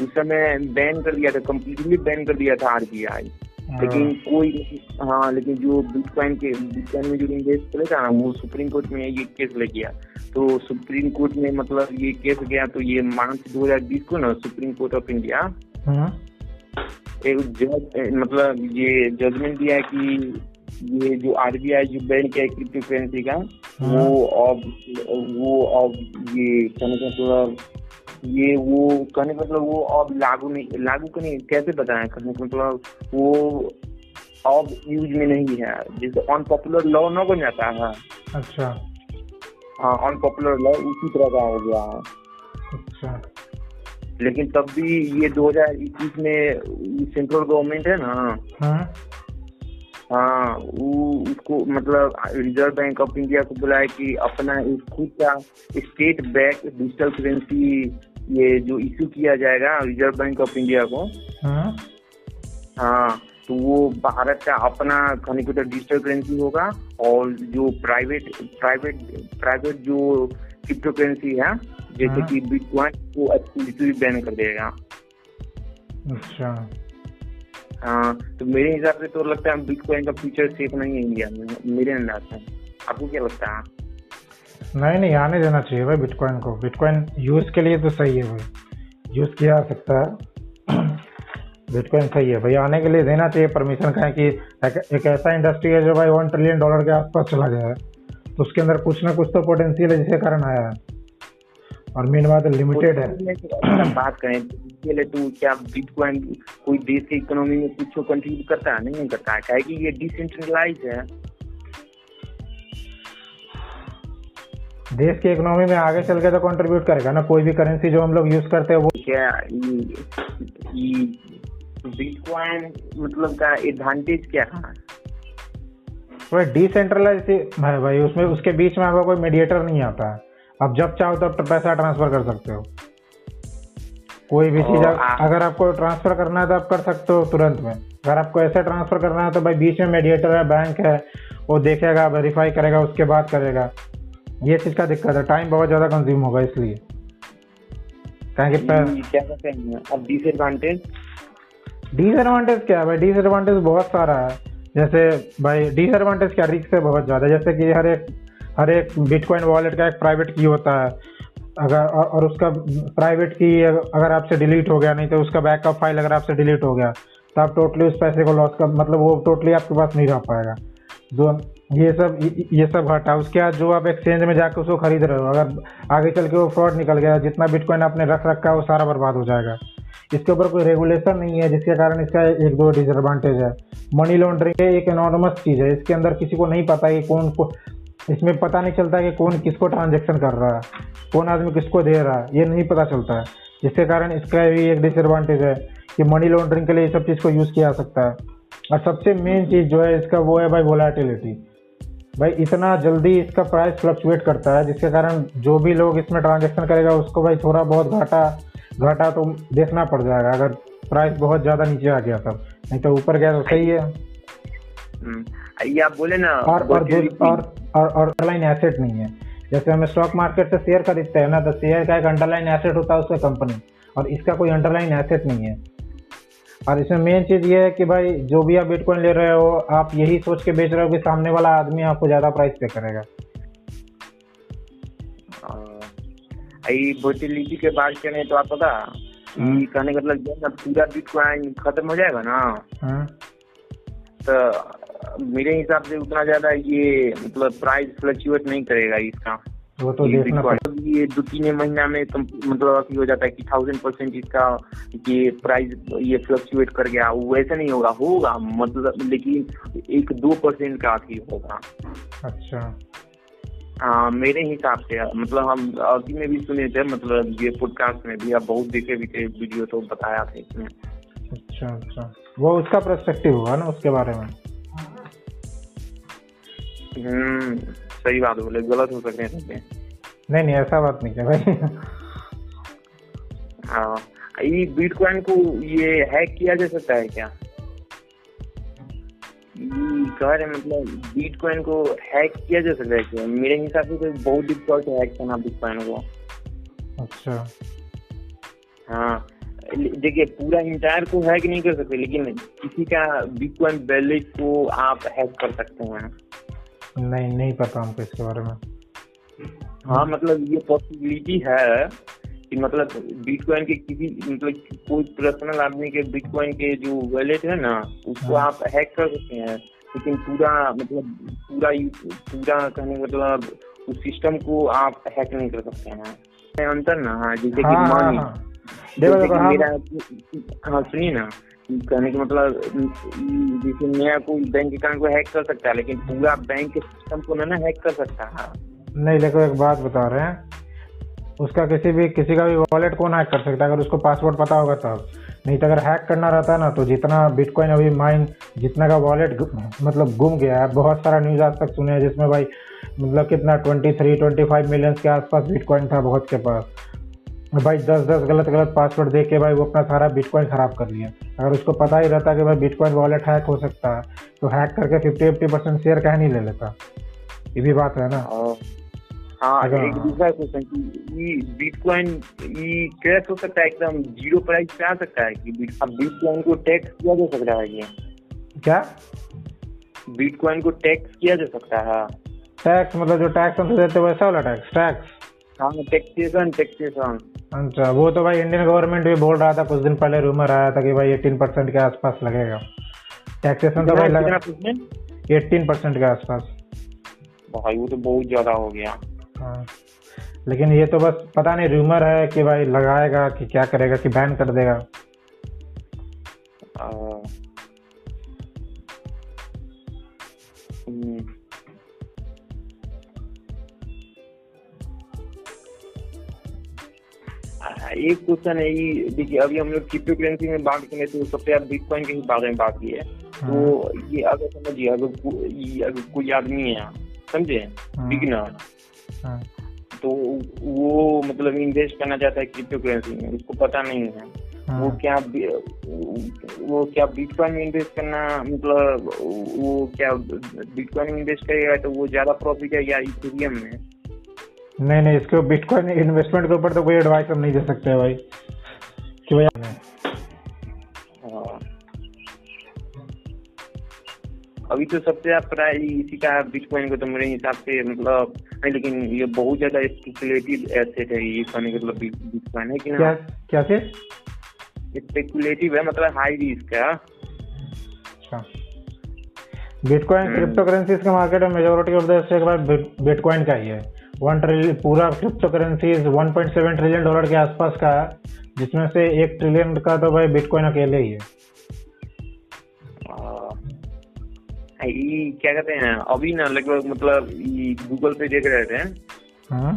[SPEAKER 1] उस समय बैन कर दिया था कम्प्लीटली बैन कर दिया था आरबीआई लेकिन कोई हाँ लेकिन जो बिटकॉइन के बिटकॉइन में जो इन्वेस्ट करे था ना वो सुप्रीम कोर्ट में ये केस ले गया। तो सुप्रीम कोर्ट में मतलब ये केस गया तो ये मार्च 2020 को ना सुप्रीम कोर्ट ऑफ़ इंडिया एक जज मतलब ये जजमेंट दिया कि ये जो आरबीआई जो बैन किया है क्रिप्टो करेंसी का वो अब वो अब ये कहने का मतलब ये वो कहने का मतलब वो अब लागू नहीं लागू करने कैसे बताएँ कहने का मतलब वो अब यूज़ में नहीं है। जैसे अनपॉपुलर लॉ न बन जाता है।
[SPEAKER 2] अच्छा।
[SPEAKER 1] हाँ अनपॉपुलर लॉ उसी तरह का हो गया। है
[SPEAKER 2] अच्छा।
[SPEAKER 1] लेकिन तब भी ये 2021 में सेंट्रल गवर्नमेंट है ना।
[SPEAKER 2] हाँ।
[SPEAKER 1] हाँ वो उसको मतलब रिज़र्व बैंक ऑफ़ इंडिया को बुलाया कि अपना एक खुद का स्टेट बैंक डिजिटल करेंसी ये जो इश्यू किया जाएगा रिज़र्व बैंक ऑफ़ इंडिया को
[SPEAKER 2] हाँ।
[SPEAKER 1] हाँ तो वो भारत का अपना कनिकुटर डिजिटल करेंसी होगा और जो प्राइवेट प्राइवेट प्राइवेट जो क्रिप्टो करेंसी है जैसे
[SPEAKER 2] हाँ।
[SPEAKER 1] कि बिटकॉइन वो एक्चुअली बैन कर देगा।
[SPEAKER 2] अच्छा।
[SPEAKER 1] हाँ तो मेरे हिसाब से तो लगता है बिटकॉइन का फ्यूचर सेफ़ नहीं है इंडिया में मेरे अंदाज से आपको क्या लगता है?
[SPEAKER 2] नहीं नहीं आने देना चाहिए भाई बिटकॉइन को। बिटकॉइन यूज़ के लिए तो सही है भाई। यूज़ किया जा सकता है। बिटकॉइन सही है भाई। आने के लिए देना चाहिए परमिशन का है कि एक, एक ऐसा इंडस्ट्री है जो भाई वन ट्रिलियन डॉलर के आसपास चला गया है। तो उसके अंदर कुछ ना कुछ तो पोटेंशियल है जिसके कारण आया है। और मेन बात लिमिटेड है।
[SPEAKER 1] बात करें। तो तो क्या बिटकॉइन कोई देश के इकोनॉमी में कुछ कंट्रीब्यूट करता है? नहीं करता है। क्या ये डिसेंट्रलाइज है।
[SPEAKER 2] देश की इकोनॉमी में आगे चल के तो कंट्रीब्यूट करेगा ना? कोई भी करेंसी जो हम लोग यूज़ करते हैं वो
[SPEAKER 1] क्या बिटकॉइन मतलब का एडवांटेज क्या है।
[SPEAKER 2] वो डिसेंट्रलाइज है भाई उसमें उसके बीच में आपका कोई मीडिएटर नहीं आता। है अब जब चाहो तब तो पैसा ट्रांसफ़र कर सकते हो। कोई भी चीज़ अगर आपको ट्रांसफ़र करना है तो आप कर सकते हो तुरंत में। अगर आपको ऐसे ट्रांसफ़र करना है तो भाई बीच में मीडिएटर है बैंक है वो देखेगा वेरीफाई करेगा उसके बाद करेगा। ये चीज़ का दिक्कत है। टाइम बहुत ज़्यादा कंज्यूम होगा इसलिए। कहें कि पै-
[SPEAKER 1] क्या कहते हैं? अब डिसएडवांटेज
[SPEAKER 2] डिसएडवांटेज क्या है भाई? डिसएडवांटेज बहुत सारा है। जैसे भाई डिसएडवांटेज क्या? रिस्क है बहुत ज़्यादा जैसे कि हर एक हर एक बिटकॉइन वॉलेट का एक प्राइवेट की होता है। अगर और, और उसका प्राइवेट की अगर आपसे डिलीट हो गया नहीं तो उसका बैकअप फ़ाइल अगर आपसे डिलीट हो गया तो आप टोटली उस पैसे को लॉस कर मतलब वो टोटली आपके पास नहीं रह पाएगा। जो ये सब ये सब हटा। उसके बाद जो आप एक्सचेंज में जाकर उसको खरीद रहे हो, अगर आगे चल के वो फ्रॉड निकल गया, जितना बिटकॉइन आपने रख रखा है, वो सारा बर्बाद हो जाएगा। इसके ऊपर कोई रेगुलेशन नहीं है, जिसके कारण इसका एक दो डिसएडवांटेज है। मनी लॉन्ड्रिंग एक एनॉर्मस चीज़ है। इसके अंदर किसी को नहीं पता कि कौन को, इसमें पता नहीं चलता कि कौन किसको ट्रांजेक्शन कर रहा है, कौन आदमी किसको दे रहा है, ये नहीं पता चलता है। जिसके कारण इसका भी एक डिसएडवांटेज है कि मनी लॉन्ड्रिंग के लिए ये सब चीज़ को यूज़ किया जा सकता है। और सबसे मेन चीज़ जो है, इसका वो है भाई वोलाटिलिटी भाई इतना जल्दी इसका प्राइस फ्लक्चुएट करता है जिसके कारण जो भी लोग इसमें ट्रांजेक्शन करेगा उसको भाई थोड़ा बहुत घाटा घाटा तो देखना पड़ जाएगा अगर प्राइस बहुत ज़्यादा नीचे आ गया तब। नहीं तो ऊपर गया तो सही है।
[SPEAKER 1] हम्म, ये आप बोले ना
[SPEAKER 2] और और और और और अंडरलाइन एसेट नहीं है। जैसे हम स्टॉक मार्केट से शेयर खरीदते हैं ना तो शेयर का एक अंडरलाइन एसेट होता है उसका कंपनी और इसका कोई अंडरलाइन एसेट नहीं है। और इसमें मेन चीज़ ये है कि भाई जो भी आप बिटकॉइन ले रहे हो आप यही सोच के बेच रहे हो कि सामने वाला आदमी आपको ज़्यादा प्राइस पे करेगा।
[SPEAKER 1] वोटिलिटी के बात करें तो आप पता कहने का मतलब जब पूरा बिटकॉइन खत्म हो जाएगा ना।
[SPEAKER 2] हाँ?
[SPEAKER 1] तो मेरे हिसाब से उतना ज़्यादा ये मतलब प्राइस फ्लक्चुएट नहीं करेगा इसका।
[SPEAKER 2] वो तो देखना
[SPEAKER 1] ये दो तीन महीना में कम- मतलब अभी हो जाता है कि थाउज़ेंड परसेंट इसका ये प्राइस ये फ्लक्चुएट कर गया। वो वैसे नहीं होगा होगा मतलब लेकिन एक दो परसेंट का अभी होगा।
[SPEAKER 2] अच्छा।
[SPEAKER 1] हाँ मेरे हिसाब से मतलब हम अभी में भी सुने थे मतलब ये पॉडकास्ट में भी आप बहुत देखे भी थे वीडियो तो बताया था इसमें।
[SPEAKER 2] अच्छा अच्छा। वो उसका पर्सपेक्टिव होगा ना उसके बारे में?
[SPEAKER 1] हम्म। सही बात बोले गलत हो सकते हैं
[SPEAKER 2] नहीं नहीं ऐसा बात नहीं है भाई।
[SPEAKER 1] हाँ ये बिटकॉइन को ये हैक किया जा सकता है क्या? कह रहे मतलब बिटकॉइन को हैक किया जा सकता है क्या? मेरे हिसाब से तो बहुत डिफ़िकल्ट हैक करना बिटकॉइन को।
[SPEAKER 2] अच्छा।
[SPEAKER 1] हाँ देखिए पूरा इंटायर को हैक नहीं कर सकते लेकिन किसी का बिटकॉइन वैलेट को आप हैक कर सकते हैं।
[SPEAKER 2] नहीं नहीं पता हमको इसके बारे में।
[SPEAKER 1] हाँ मतलब ये पॉसिबिलिटी है कि मतलब बिटकॉइन के किसी मतलब कोई पर्सनल आदमी के बिटकॉइन के जो वैलेट है ना उसको
[SPEAKER 2] हाँ।
[SPEAKER 1] आप हैक कर सकते हैं। लेकिन पूरा मतलब पूरा पूरा कहने का मतलब उस सिस्टम को आप हैक नहीं कर सकते हैं। अंतर ना हाँ जैसे कि
[SPEAKER 2] हाँ हाँ
[SPEAKER 1] मनी
[SPEAKER 2] हाँ। देखो हाँ
[SPEAKER 1] मेरा हाँ सुनिए ना। कहने का मतलब जैसे मैं कोई बैंक अकाउंट को हैक कर सकता है, लेकिन पूरा बैंक के सिस्टम को ना हैक कर सकता है
[SPEAKER 2] नहीं, देखो, एक बात बता रहे हैं। उसका किसी भी, किसी का भी वॉलेट कौन हैक कर सकता है? अगर उसको पासवर्ड पता होगा तब। नहीं तो अगर हैक करना रहता है ना तो जितना बिटकॉइन अभी माइन जितना का वॉलेट मतलब गुम गया है, बहुत सारा न्यूज़ आज तक सुने हैं, जिसमें भाई मतलब कितना twenty three twenty five million के आसपास बिटकॉइन था, बहुत के पास। भाई दस दस गलत गलत पासवर्ड दे के भाई वो अपना सारा बिटकॉइन खराब कर लिया। अगर उसको पता ही रहता कि भाई बिटकॉइन वॉलेट हैक हो सकता है तो हैक करके फिफ्टी फिफ्टी परसेंट शेयर कहीं नहीं ले लेता? ये भी बात है ना?
[SPEAKER 1] और हाँ एक दूसरा क्वेश्चन कि ये बिटकॉइन ये क्रैश हो सकता है एकदम ज़ीरो प्राइस पे आ सकता है कि अब बिटकॉइन को टैक्स किया जा सकता है ये
[SPEAKER 2] क्या?
[SPEAKER 1] बिटकॉइन को टैक्स किया जा सकता है
[SPEAKER 2] टैक्स मतलब जो टैक्स हम देते हैं वैसा वाला टैक्स टैक्स
[SPEAKER 1] हाँ टैक्सेशन टैक्सेशन
[SPEAKER 2] अच्छा वो तो भाई इंडियन गवर्नमेंट भी बोल रहा था कुछ दिन पहले रूमर आया था कि भाई एटीन परसेंट के आसपास लगेगा। टैक्सेशन तो भाई लगा एटीन परसेंट के आसपास।
[SPEAKER 1] भाई वो तो बहुत ज़्यादा हो गया।
[SPEAKER 2] हाँ। लेकिन ये तो बस पता नहीं रूमर है कि भाई लगाएगा कि क्या करेगा कि बैन कर देगा।
[SPEAKER 1] एक क्वेश्चन है ये देखिए अभी हम लोग क्रिप्टो करेंसी में बात करें तो सबसे ज़्यादा बिटकॉइन के ही बारे में बात की है। तो ये अगर समझिए अगर अगर कोई आदमी है समझे?
[SPEAKER 2] हाँ।
[SPEAKER 1] बिगनर
[SPEAKER 2] हाँ,
[SPEAKER 1] तो वो मतलब इन्वेस्ट करना चाहता है क्रिप्टो करेंसी में उसको पता नहीं है।
[SPEAKER 2] हाँ।
[SPEAKER 1] वो क्या वो क्या बिटकॉइन में इन्वेस्ट करना मतलब वो क्या बिटकॉइन में इन्वेस्ट करेगा तो वो ज़्यादा प्रॉफिट है या इथेरियम में?
[SPEAKER 2] नहीं नहीं इसके बिटकॉइन इन्वेस्टमेंट के ऊपर तो कोई एडवाइस हम नहीं दे सकते भाई। कि भाई
[SPEAKER 1] हाँ। अभी तो सबसे ज़्यादा प्राइस इसी का बिटकॉइन को तो मेरे हिसाब से मतलब नहीं लेकिन ये बहुत ज़्यादा स्पेकुलेटिव एसेट है ये कहने का मतलब बिटकॉइन है कि
[SPEAKER 2] क्या
[SPEAKER 1] ना?
[SPEAKER 2] क्या चीज़?
[SPEAKER 1] स्पेकुलेटिव है मतलब हाई रिस्क है
[SPEAKER 2] अच्छा। बिटकॉइन। क्रिप्टो करेंसीज के मार्केट में majority of the stake bitcoin का ही है। वन ट्रिलियन पूरा क्रिप्टो करेंसीज 1.7 ट्रिलियन डॉलर के आसपास का है जिसमें से एक ट्रिलियन का तो भाई बिटकॉइन अकेले ही है।
[SPEAKER 1] ये क्या कहते हैं अभी ना लगभग मतलब ये गूगल पे देख रहे थे।
[SPEAKER 2] हाँ?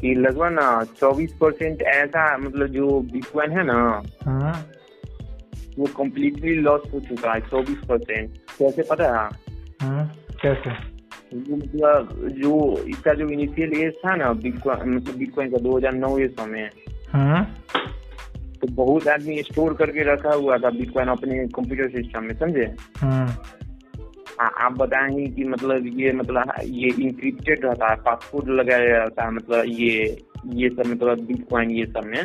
[SPEAKER 1] कि लगभग ना चौबीस परसेंट ऐसा मतलब जो बिटकॉइन है ना
[SPEAKER 2] हाँ।
[SPEAKER 1] वो कम्प्लीटली लॉस हो चुका है चौबीस परसेंट। कैसे पता है?
[SPEAKER 2] हाँ कैसे?
[SPEAKER 1] मतलब जो इसका जो इनिशियल एज था ना बिटकॉइन मतलब बिटकॉइन का 2009 ये समय
[SPEAKER 2] हाँ
[SPEAKER 1] तो बहुत आदमी स्टोर करके रखा हुआ था बिटकॉइन अपने कंप्यूटर सिस्टम में समझे
[SPEAKER 2] हाँ
[SPEAKER 1] आप बताएँ कि मतलब ये मतलब ये इंक्रिप्टेड रहता है पासपोर्ट लगाया रहता है मतलब ये ये सब मतलब बिटकॉइन ये सब में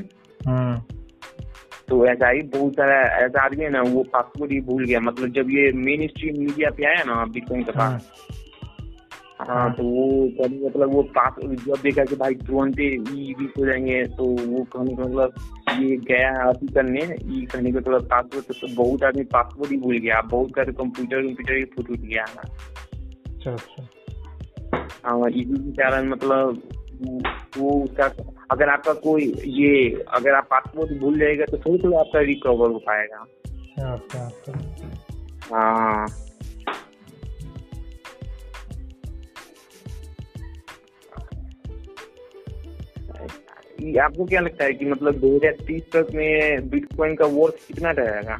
[SPEAKER 2] हाँ
[SPEAKER 1] तो ऐसा ही बहुत सारा ऐसा आदमी है ना वो पासपोर्ट ही भूल गया मतलब जब ये मेन स्ट्रीम मीडिया पे आया ना बिटकॉइन का
[SPEAKER 2] हाँ
[SPEAKER 1] पास हाँ तो वो कभी मतलब वो पास जब देखा कि भाई तुरंत ई वीक हो जाएँगे तो वो कहने का मतलब ये गया है अभी करने ई कहने का मतलब पासपोर्ट तो बहुत आदमी पासपोर्ट ही भूल गया। बहुत सारे कंप्यूटर कंप्यूटर ही फुट उठ गया। है
[SPEAKER 2] अच्छा अच्छा।
[SPEAKER 1] हाँ इसी के कारण मतलब वो उसका अगर आपका कोई ये अगर आप पासपोर्ट भूल जाएगा तो थोड़ी थोड़ी आपका रिकवर हो पाएगा।
[SPEAKER 2] क्या क्या
[SPEAKER 1] हाँ। आपको क्या लगता है कि मतलब 2030 तक में बिटकॉइन का वर्थ कितना रहेगा?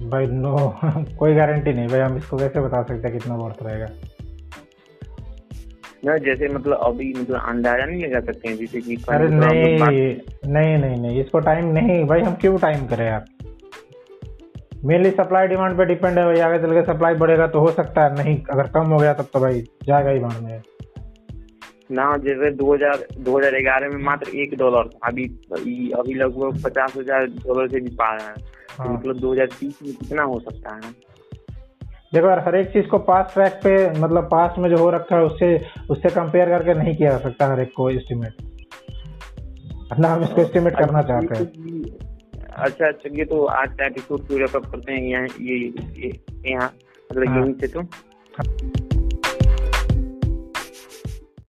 [SPEAKER 2] भाई नो कोई गारंटी नहीं भाई। हम इसको कैसे बता सकते हैं कितना वर्थ रहेगा?
[SPEAKER 1] ना जैसे मतलब अभी मतलब अंदाज़ा नहीं लगा सकते हैं जैसे कि
[SPEAKER 2] अरे नहीं नहीं नहीं नहीं इसको टाइम नहीं। भाई हम क्यों टाइम करें यार? मेनली सप्लाई डिमांड पे डिपेंड है भाई। आगे चल के सप्लाई बढ़ेगा तो हो सकता है। नहीं अगर कम हो गया तब तो भाई जाएगा ही बाढ़ में।
[SPEAKER 1] ना जैसे 2000 2011 में मात्र एक डॉलर था। अभी अभी लगभग पचास हज़ार डॉलर से भी पा रहा है। तो
[SPEAKER 2] हाँ।
[SPEAKER 1] मतलब 2030 में कितना हो सकता है?
[SPEAKER 2] देखो यार हर एक चीज़ को पास ट्रैक पे मतलब पास में जो हो रखा है उससे उससे कंपेयर करके नहीं किया जा सकता हर एक को एस्टिमेट ना हम इसको एस्टिमेट करना चाहते हैं।
[SPEAKER 1] अच्छा चलिए तो आज का एपिसोड पूरा करते हैं यहाँ ये ये- यहाँ मतलब
[SPEAKER 2] हाँ।
[SPEAKER 1] यहीं से तो?